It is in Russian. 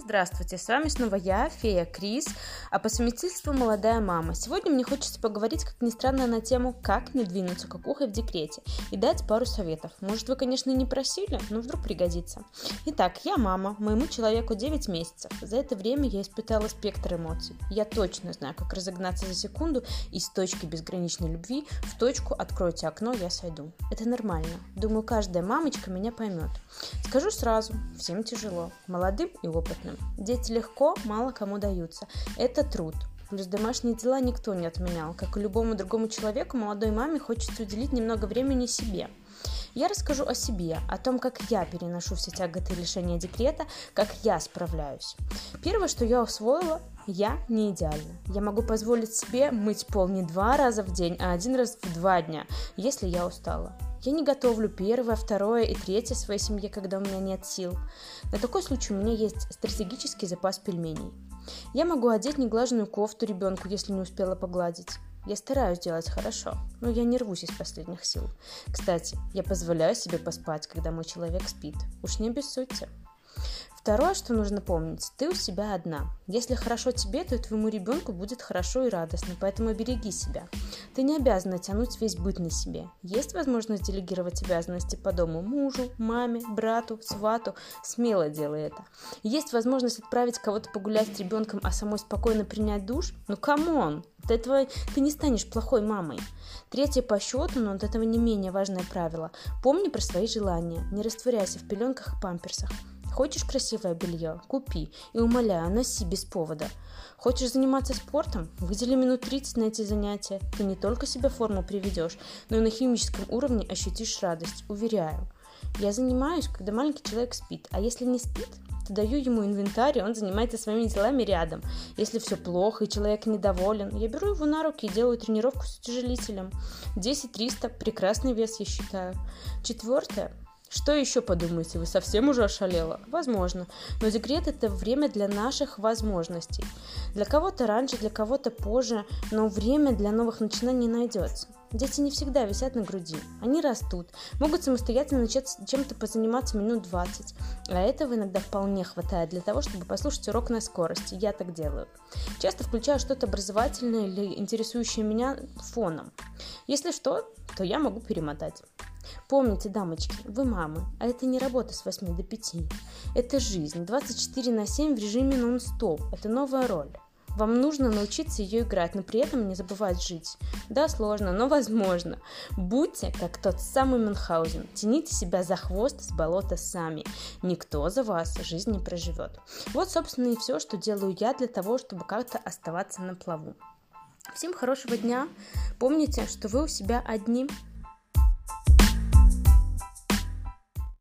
Здравствуйте, с вами снова я, фея Крис, а по совместительству молодая мама. Сегодня мне хочется поговорить, как ни странно, на тему «Как не двинуться кукухой в декрете» и дать пару советов. Может, вы, конечно, не просили, но вдруг пригодится. Итак, я мама, моему человеку 9 месяцев. За это время я испытала спектр эмоций. Я точно знаю, как разогнаться за секунду из точки безграничной любви в точку «Откройте окно, я сойду». Это нормально. Думаю, каждая мамочка меня поймет. Скажу сразу, всем тяжело. Молодым и опытным. Дети легко, мало кому даются. Это труд. Плюс домашние дела никто не отменял. Как и любому другому человеку, молодой маме хочется уделить немного времени себе. Я расскажу о себе, о том, как я переношу все тяготы лишения декрета, как я справляюсь. Первое, что я усвоила, я не идеальна. Я могу позволить себе мыть пол не два раза в день, а один раз в два дня, если я устала. Я не готовлю первое, второе и третье своей семье, когда у меня нет сил. На такой случай у меня есть стратегический запас пельменей. Я могу одеть неглаженную кофту ребенку, если не успела погладить. Я стараюсь делать хорошо, но я не рвусь из последних сил. Кстати, я позволяю себе поспать, когда мой человек спит. Уж не обессудьте. Второе, что нужно помнить, ты у себя одна. Если хорошо тебе, то и твоему ребенку будет хорошо и радостно, поэтому береги себя. Ты не обязана тянуть весь быт на себе. Есть возможность делегировать обязанности по дому мужу, маме, брату, свату. Смело делай это. Есть возможность отправить кого-то погулять с ребенком, а самой спокойно принять душ? Ну come on! От этого ты не станешь плохой мамой. Третье по счету, но от этого не менее важное правило. Помни про свои желания. Не растворяйся в пеленках и памперсах. Хочешь красивое белье? Купи. И умоляю, носи без повода. Хочешь заниматься спортом? Выдели минут 30 на эти занятия. Ты не только себе форму приведешь, но и на химическом уровне ощутишь радость. Уверяю. Я занимаюсь, когда маленький человек спит. А если не спит, то даю ему инвентарь, и он занимается своими делами рядом. Если все плохо и человек недоволен, я беру его на руки и делаю тренировку с утяжелителем. 10-300 – прекрасный вес, я считаю. Четвертое что еще подумаете, вы совсем уже ошалела? Возможно. Но декрет это время для наших возможностей. Для кого-то раньше, для кого-то позже, но время для новых начинаний найдется. Дети не всегда висят на груди. Они растут, могут самостоятельно начать чем-то позаниматься минут 20. А этого иногда вполне хватает для того, чтобы послушать урок на скорости. Я так делаю. Часто включаю что-то образовательное или интересующее меня фоном. Если что, то я могу перемотать. Помните, дамочки, вы мамы, а это не работа с 8 до 5. Это жизнь, 24 на 7 в режиме нон-стоп. Это новая роль. Вам нужно научиться ее играть, но при этом не забывать жить. Да, сложно, но возможно. Будьте как тот самый Мюнхгаузен. Тяните себя за хвост с болота сами. Никто за вас жизнь не проживет. Вот, собственно, и все, что делаю я для того, чтобы как-то оставаться на плаву. Всем хорошего дня. Помните, что вы у себя одни.